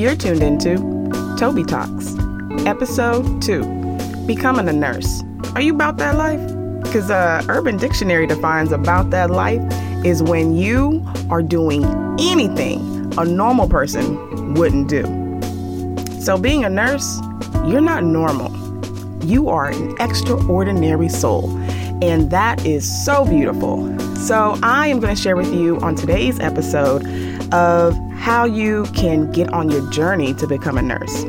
You're tuned into Toby Talks, Episode 2 Becoming a Nurse. Are you about that life? Because uh, Urban Dictionary defines about that life is when you are doing anything a normal person wouldn't do. So, being a nurse, you're not normal. You are an extraordinary soul, and that is so beautiful. So, I am going to share with you on today's episode of how you can get on your journey to become a nurse.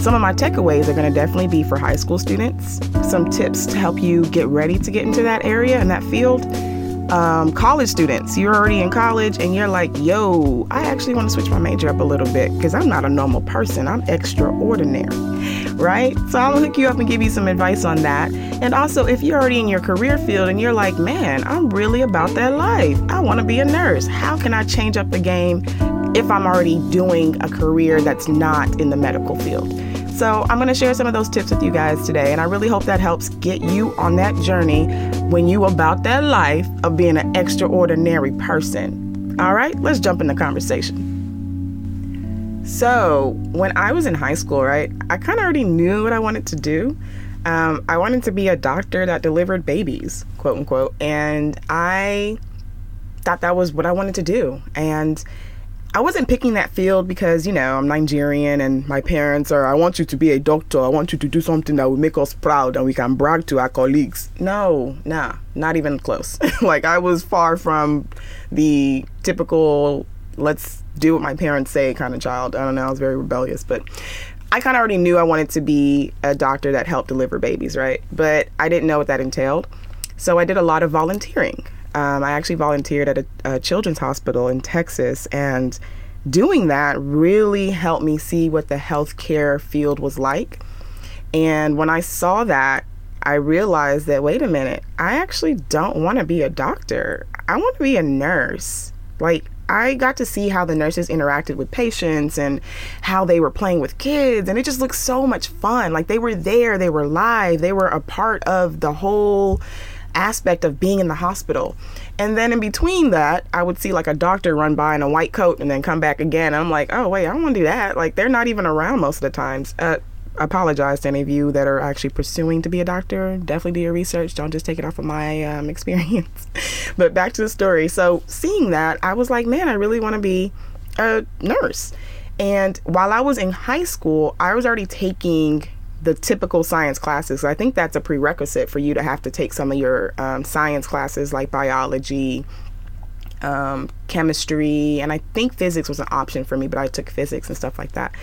Some of my takeaways are going to definitely be for high school students, some tips to help you get ready to get into that area and that field. Um, college students, you're already in college and you're like, yo, I actually want to switch my major up a little bit because I'm not a normal person. I'm extraordinary, right? So I'll hook you up and give you some advice on that. And also, if you're already in your career field and you're like, man, I'm really about that life, I want to be a nurse. How can I change up the game if I'm already doing a career that's not in the medical field? So, I'm going to share some of those tips with you guys today, and I really hope that helps get you on that journey when you about that life of being an extraordinary person. All right, let's jump in the conversation. So, when I was in high school, right, I kind of already knew what I wanted to do. Um, I wanted to be a doctor that delivered babies, quote unquote, and I thought that was what I wanted to do. And I wasn't picking that field because, you know, I'm Nigerian and my parents are, I want you to be a doctor. I want you to do something that will make us proud and we can brag to our colleagues. No, nah, not even close. like, I was far from the typical, let's do what my parents say kind of child. I don't know, I was very rebellious, but I kind of already knew I wanted to be a doctor that helped deliver babies, right? But I didn't know what that entailed. So I did a lot of volunteering. Um, I actually volunteered at a, a children's hospital in Texas, and doing that really helped me see what the healthcare field was like. And when I saw that, I realized that wait a minute, I actually don't want to be a doctor. I want to be a nurse. Like, I got to see how the nurses interacted with patients and how they were playing with kids, and it just looked so much fun. Like, they were there, they were live, they were a part of the whole aspect of being in the hospital. And then in between that, I would see like a doctor run by in a white coat and then come back again. I'm like, oh, wait, I don't want to do that. Like, they're not even around most of the times. Uh, apologize to any of you that are actually pursuing to be a doctor. Definitely do your research. Don't just take it off of my um, experience. but back to the story. So, seeing that, I was like, man, I really want to be a nurse. And while I was in high school, I was already taking the typical science classes. I think that's a prerequisite for you to have to take some of your um, science classes like biology, um, chemistry, and I think physics was an option for me, but I took physics and stuff like that.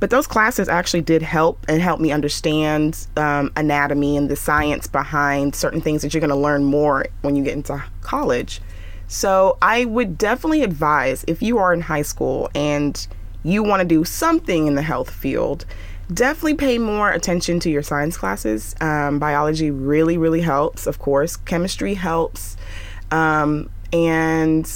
But those classes actually did help and help me understand um, anatomy and the science behind certain things that you're going to learn more when you get into college. So I would definitely advise if you are in high school and you want to do something in the health field definitely pay more attention to your science classes. Um, biology really, really helps, of course. Chemistry helps. Um, and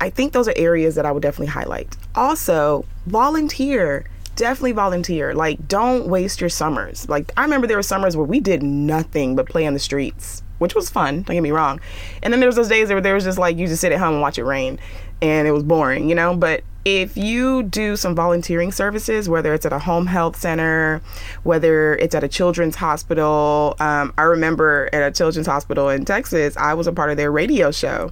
I think those are areas that I would definitely highlight. Also, volunteer. Definitely volunteer. Like, don't waste your summers. Like, I remember there were summers where we did nothing but play on the streets, which was fun, don't get me wrong. And then there was those days where there was just like, you just sit at home and watch it rain. And it was boring, you know? But if you do some volunteering services, whether it's at a home health center, whether it's at a children's hospital, um, I remember at a children's hospital in Texas, I was a part of their radio show,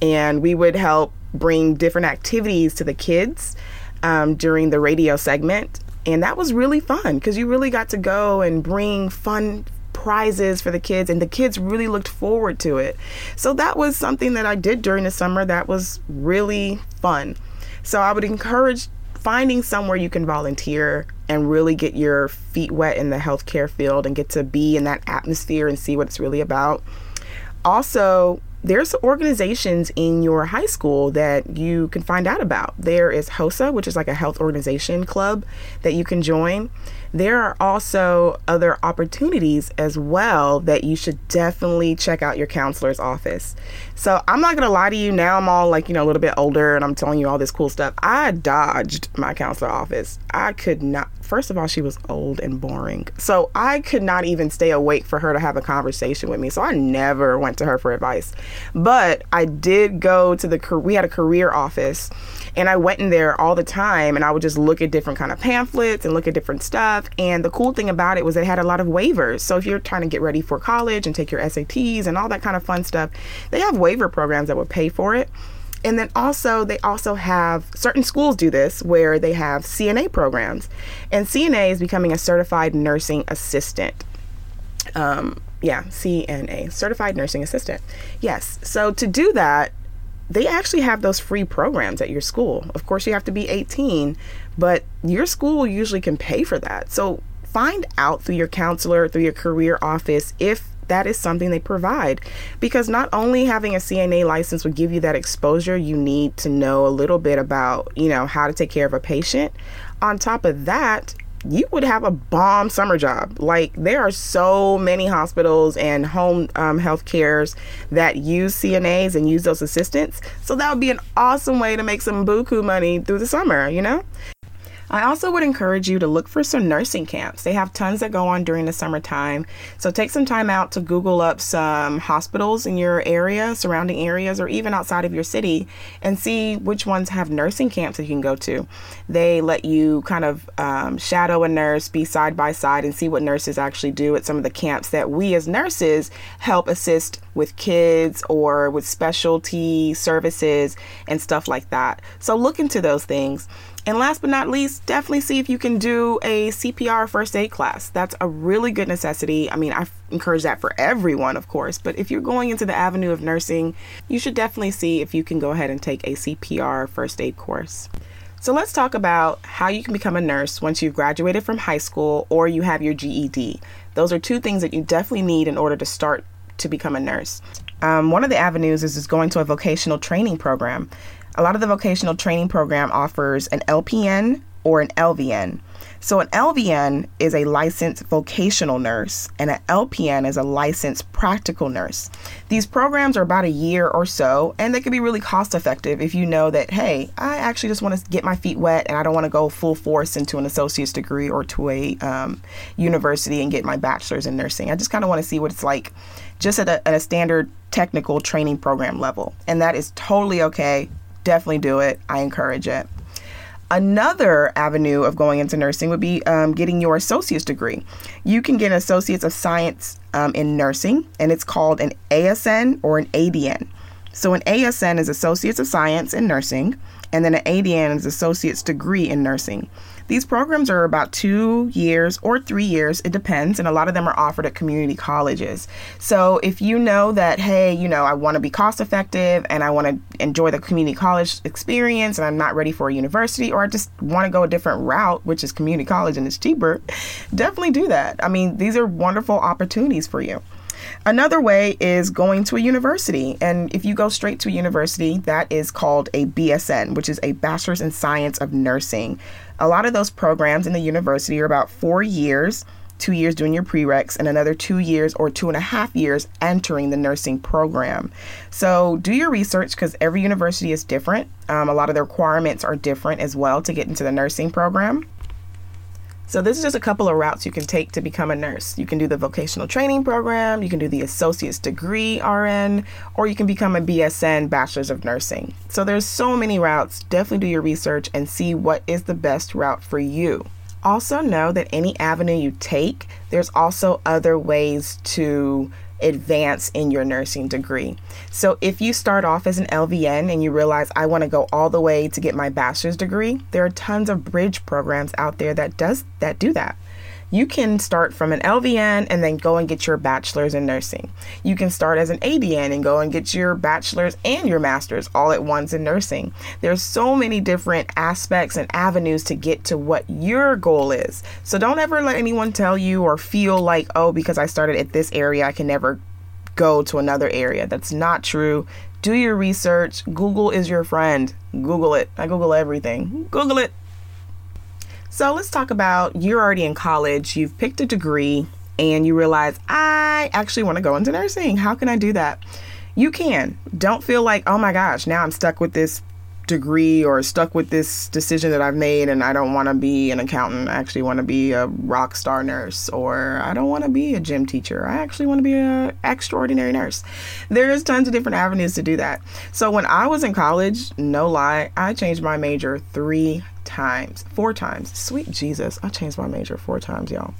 and we would help bring different activities to the kids um, during the radio segment. And that was really fun because you really got to go and bring fun prizes for the kids, and the kids really looked forward to it. So that was something that I did during the summer that was really fun. So I would encourage finding somewhere you can volunteer and really get your feet wet in the healthcare field and get to be in that atmosphere and see what it's really about. Also, there's organizations in your high school that you can find out about. There is HOSA, which is like a health organization club that you can join there are also other opportunities as well that you should definitely check out your counselor's office. So I'm not gonna lie to you, now I'm all like, you know, a little bit older and I'm telling you all this cool stuff. I dodged my counselor office. I could not first of all, she was old and boring. So I could not even stay awake for her to have a conversation with me. So I never went to her for advice. But I did go to the we had a career office And I went in there all the time and I would just look at different kind of pamphlets and look at different stuff. And the cool thing about it was it had a lot of waivers. So if you're trying to get ready for college and take your SATs and all that kind of fun stuff, they have waiver programs that would pay for it. And then also, they also have certain schools do this where they have CNA programs. And CNA is becoming a certified nursing assistant. Um, yeah, CNA, certified nursing assistant. Yes. So to do that, they actually have those free programs at your school. Of course, you have to be 18, but your school usually can pay for that. So find out through your counselor, through your career office, if that is something they provide. Because not only having a CNA license would give you that exposure, you need to know a little bit about, you know, how to take care of a patient. On top of that, you would have a bomb summer job. Like there are so many hospitals and home um, health cares that use CNAs and use those assistants. So that would be an awesome way to make some buku money through the summer, you know? I also would encourage you to look for some nursing camps. They have tons that go on during the summertime. So take some time out to Google up some hospitals in your area, surrounding areas, or even outside of your city and see which ones have nursing camps that you can go to. They let you kind of um, shadow a nurse, be side by side, and see what nurses actually do at some of the camps that we as nurses help assist with kids or with specialty services and stuff like that. So look into those things. And last but not least, definitely see if you can do a CPR first aid class. That's a really good necessity. I mean, I encourage that for everyone, of course, but if you're going into the avenue of nursing, you should definitely see if you can go ahead and take a CPR first aid course. So let's talk about how you can become a nurse once you've graduated from high school or you have your GED. Those are two things that you definitely need in order to start to become a nurse. Um, one of the avenues is, is going to a vocational training program. A lot of the vocational training program offers an LPN or an LVN. So, an LVN is a licensed vocational nurse, and an LPN is a licensed practical nurse. These programs are about a year or so, and they can be really cost effective if you know that, hey, I actually just want to get my feet wet and I don't want to go full force into an associate's degree or to a um, university and get my bachelor's in nursing. I just kind of want to see what it's like just at a, at a standard technical training program level. And that is totally okay. Definitely do it. I encourage it. Another avenue of going into nursing would be um, getting your associate's degree. You can get an associate's of science um, in nursing, and it's called an ASN or an ADN. So, an ASN is Associates of Science in Nursing, and then an ADN is Associate's Degree in Nursing. These programs are about two years or three years, it depends, and a lot of them are offered at community colleges. So if you know that, hey, you know, I want to be cost effective and I want to enjoy the community college experience and I'm not ready for a university or I just want to go a different route, which is community college and it's cheaper, definitely do that. I mean, these are wonderful opportunities for you. Another way is going to a university. And if you go straight to a university, that is called a BSN, which is a Bachelor's in Science of Nursing. A lot of those programs in the university are about four years two years doing your prereqs and another two years or two and a half years entering the nursing program. So do your research because every university is different. Um, a lot of the requirements are different as well to get into the nursing program. So this is just a couple of routes you can take to become a nurse. You can do the vocational training program, you can do the associate's degree RN, or you can become a BSN bachelor's of nursing. So there's so many routes. Definitely do your research and see what is the best route for you. Also know that any avenue you take, there's also other ways to advance in your nursing degree. So if you start off as an LVN and you realize I want to go all the way to get my bachelor's degree, there are tons of bridge programs out there that does that do that. You can start from an LVN and then go and get your bachelor's in nursing. You can start as an ADN and go and get your bachelor's and your master's all at once in nursing. There's so many different aspects and avenues to get to what your goal is. So don't ever let anyone tell you or feel like, oh, because I started at this area, I can never go to another area. That's not true. Do your research. Google is your friend. Google it. I Google everything. Google it. So let's talk about you're already in college, you've picked a degree, and you realize, I actually want to go into nursing. How can I do that? You can. Don't feel like, oh my gosh, now I'm stuck with this degree or stuck with this decision that I've made and I don't want to be an accountant. I actually want to be a rock star nurse or I don't want to be a gym teacher. I actually want to be an extraordinary nurse. There's tons of different avenues to do that. So when I was in college, no lie, I changed my major 3 times, 4 times. Sweet Jesus, I changed my major 4 times, y'all.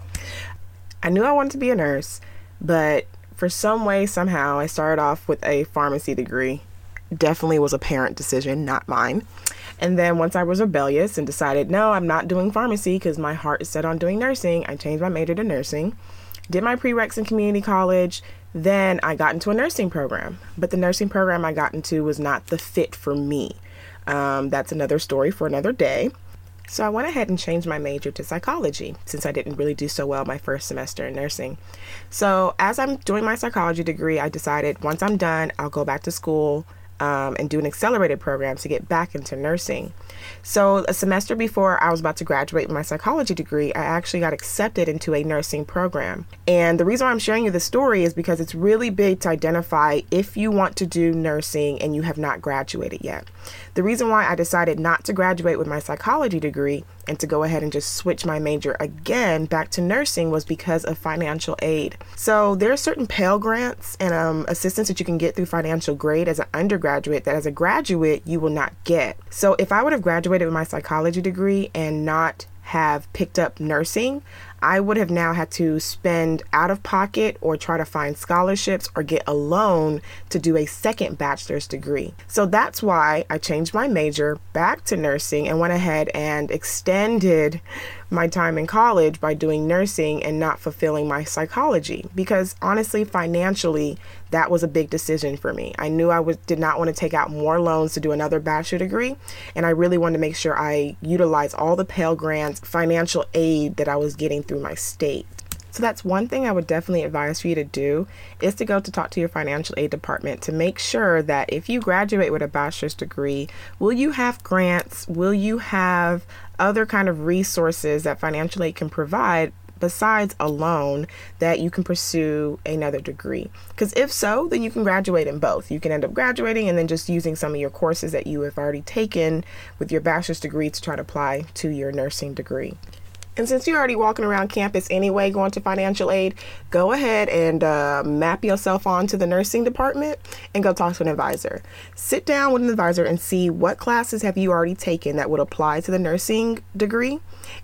I knew I wanted to be a nurse, but for some way somehow I started off with a pharmacy degree definitely was a parent decision, not mine. And then once I was rebellious and decided, no, I'm not doing pharmacy because my heart is set on doing nursing, I changed my major to nursing, did my prereqs in community college. Then I got into a nursing program, but the nursing program I got into was not the fit for me. Um, that's another story for another day. So I went ahead and changed my major to psychology since I didn't really do so well my first semester in nursing. So as I'm doing my psychology degree, I decided once I'm done, I'll go back to school um, and do an accelerated program to get back into nursing. So, a semester before I was about to graduate with my psychology degree, I actually got accepted into a nursing program. And the reason why I'm sharing you this story is because it's really big to identify if you want to do nursing and you have not graduated yet. The reason why I decided not to graduate with my psychology degree and to go ahead and just switch my major again back to nursing was because of financial aid. So there are certain Pell grants and um, assistance that you can get through financial grade as an undergraduate that as a graduate you will not get. So if I would have graduated with my psychology degree and not have picked up nursing, I would have now had to spend out of pocket or try to find scholarships or get a loan to do a second bachelor's degree. So that's why I changed my major back to nursing and went ahead and extended my time in college by doing nursing and not fulfilling my psychology because honestly financially that was a big decision for me. I knew I was did not want to take out more loans to do another bachelor degree and I really wanted to make sure I utilized all the Pell grants, financial aid that I was getting through my state. So that's one thing I would definitely advise for you to do is to go to talk to your financial aid department to make sure that if you graduate with a bachelor's degree, will you have grants? Will you have other kind of resources that financial aid can provide besides a loan that you can pursue another degree? Because if so, then you can graduate in both. You can end up graduating and then just using some of your courses that you have already taken with your bachelor's degree to try to apply to your nursing degree. And since you're already walking around campus anyway, going to financial aid, go ahead and uh, map yourself onto the nursing department and go talk to an advisor. Sit down with an advisor and see what classes have you already taken that would apply to the nursing degree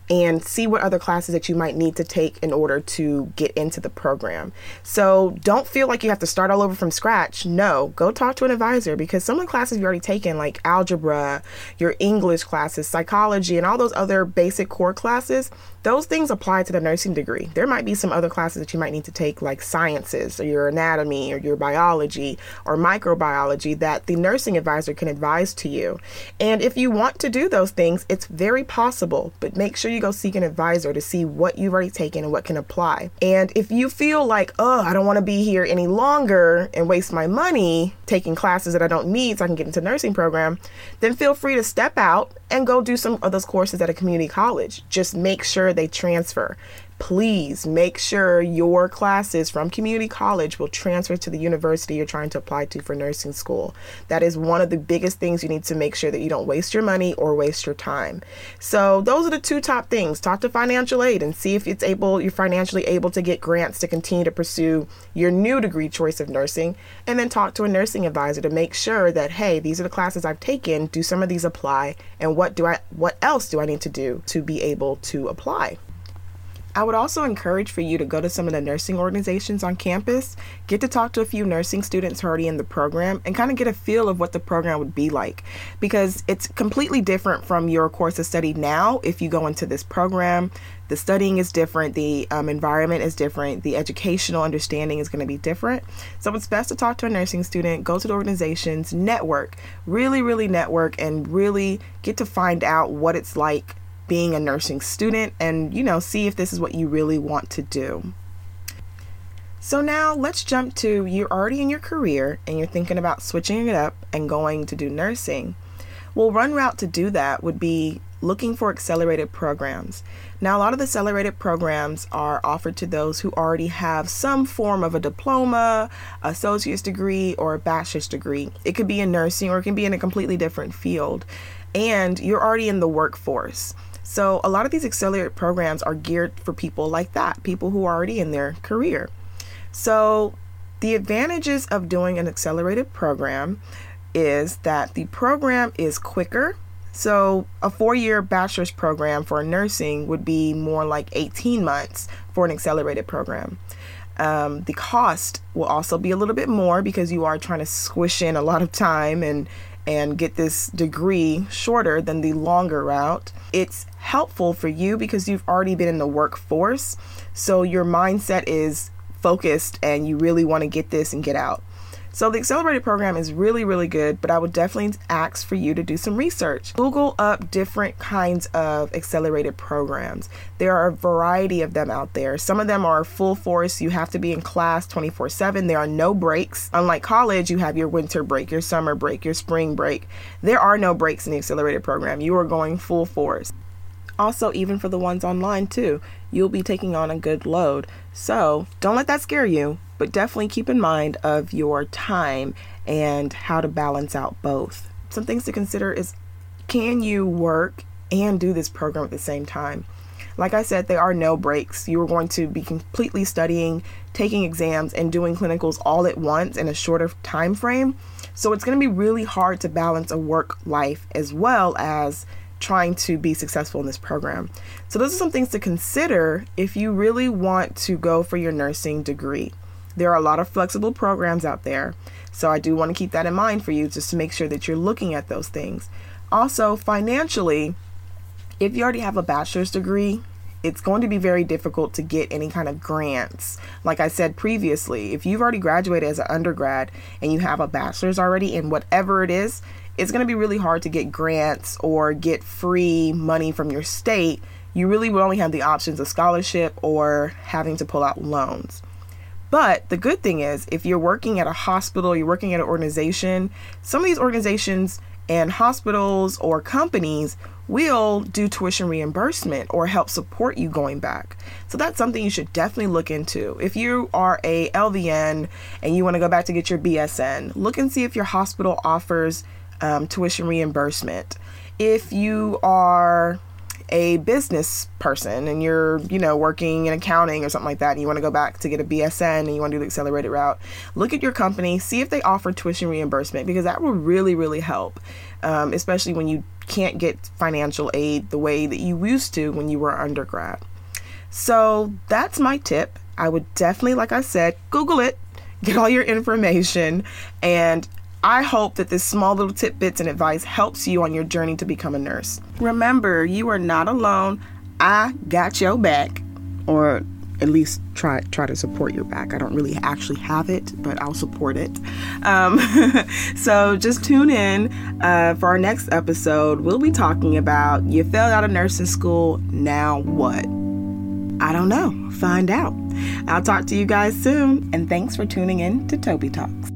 and see what other classes that you might need to take in order to get into the program. So don't feel like you have to start all over from scratch. No, go talk to an advisor because some of the classes you've already taken, like algebra, your English classes, psychology, and all those other basic core classes, those things apply to the nursing degree. There might be some other classes that you might need to take, like sciences or your anatomy or your biology or microbiology, that the nursing advisor can advise to you. And if you want to do those things, it's very possible, but make sure you go seek an advisor to see what you've already taken and what can apply. And if you feel like, oh, I don't want to be here any longer and waste my money taking classes that I don't need so I can get into nursing program, then feel free to step out and go do some of those courses at a community college. Just make sure they transfer please make sure your classes from community college will transfer to the university you're trying to apply to for nursing school. That is one of the biggest things you need to make sure that you don't waste your money or waste your time. So those are the two top things. Talk to financial aid and see if it's able you're financially able to get grants to continue to pursue your new degree choice of nursing and then talk to a nursing advisor to make sure that hey, these are the classes I've taken, do some of these apply and what do I what else do I need to do to be able to apply? I would also encourage for you to go to some of the nursing organizations on campus, get to talk to a few nursing students already in the program, and kind of get a feel of what the program would be like. Because it's completely different from your course of study now if you go into this program. The studying is different, the um, environment is different, the educational understanding is going to be different. So it's best to talk to a nursing student, go to the organizations, network, really, really network, and really get to find out what it's like being a nursing student and, you know, see if this is what you really want to do. So now let's jump to you're already in your career and you're thinking about switching it up and going to do nursing. Well, one route to do that would be looking for accelerated programs. Now, a lot of the accelerated programs are offered to those who already have some form of a diploma, associate's degree, or a bachelor's degree. It could be in nursing or it can be in a completely different field. And you're already in the workforce. So, a lot of these accelerated programs are geared for people like that, people who are already in their career. So, the advantages of doing an accelerated program is that the program is quicker so, a four year bachelor's program for nursing would be more like 18 months for an accelerated program. Um, the cost will also be a little bit more because you are trying to squish in a lot of time and and get this degree shorter than the longer route. It's helpful for you because you've already been in the workforce, so your mindset is focused and you really want to get this and get out. So the accelerated program is really, really good, but I would definitely ask for you to do some research. Google up different kinds of accelerated programs. There are a variety of them out there. Some of them are full force. You have to be in class 24 7. There are no breaks. Unlike college, you have your winter break, your summer break, your spring break. There are no breaks in the accelerated program. You are going full force. Also, even for the ones online, too, you'll be taking on a good load. So don't let that scare you but definitely keep in mind of your time and how to balance out both. Some things to consider is can you work and do this program at the same time? Like I said, there are no breaks. You are going to be completely studying, taking exams, and doing clinicals all at once in a shorter time frame. So it's going to be really hard to balance a work life as well as trying to be successful in this program. So those are some things to consider if you really want to go for your nursing degree. There are a lot of flexible programs out there. So I do want to keep that in mind for you just to make sure that you're looking at those things. Also, financially, if you already have a bachelor's degree, it's going to be very difficult to get any kind of grants. Like I said previously, if you've already graduated as an undergrad and you have a bachelor's already in whatever it is, it's going to be really hard to get grants or get free money from your state. You really will only have the options of scholarship or having to pull out loans. But the good thing is, if you're working at a hospital, you're working at an organization, some of these organizations and hospitals or companies will do tuition reimbursement or help support you going back. So that's something you should definitely look into. If you are a LVN and you want to go back to get your BSN, look and see if your hospital offers um, tuition reimbursement. If you are a business person and you're, you know, working in accounting or something like that, and you want to go back to get a BSN and you want to do the accelerated route, look at your company, see if they offer tuition reimbursement because that will really, really help, um, especially when you can't get financial aid the way that you used to when you were undergrad. So that's my tip. I would definitely, like I said, Google it, get all your information, and I hope that this small little tidbits and advice helps you on your journey to become a nurse. Remember, you are not alone. I got your back, or at least try try to support your back. I don't really actually have it, but I'll support it. Um, so just tune in uh, for our next episode. We'll be talking about you failed out of nursing school. Now what? I don't know. Find out. I'll talk to you guys soon, and thanks for tuning in to Toby Talks.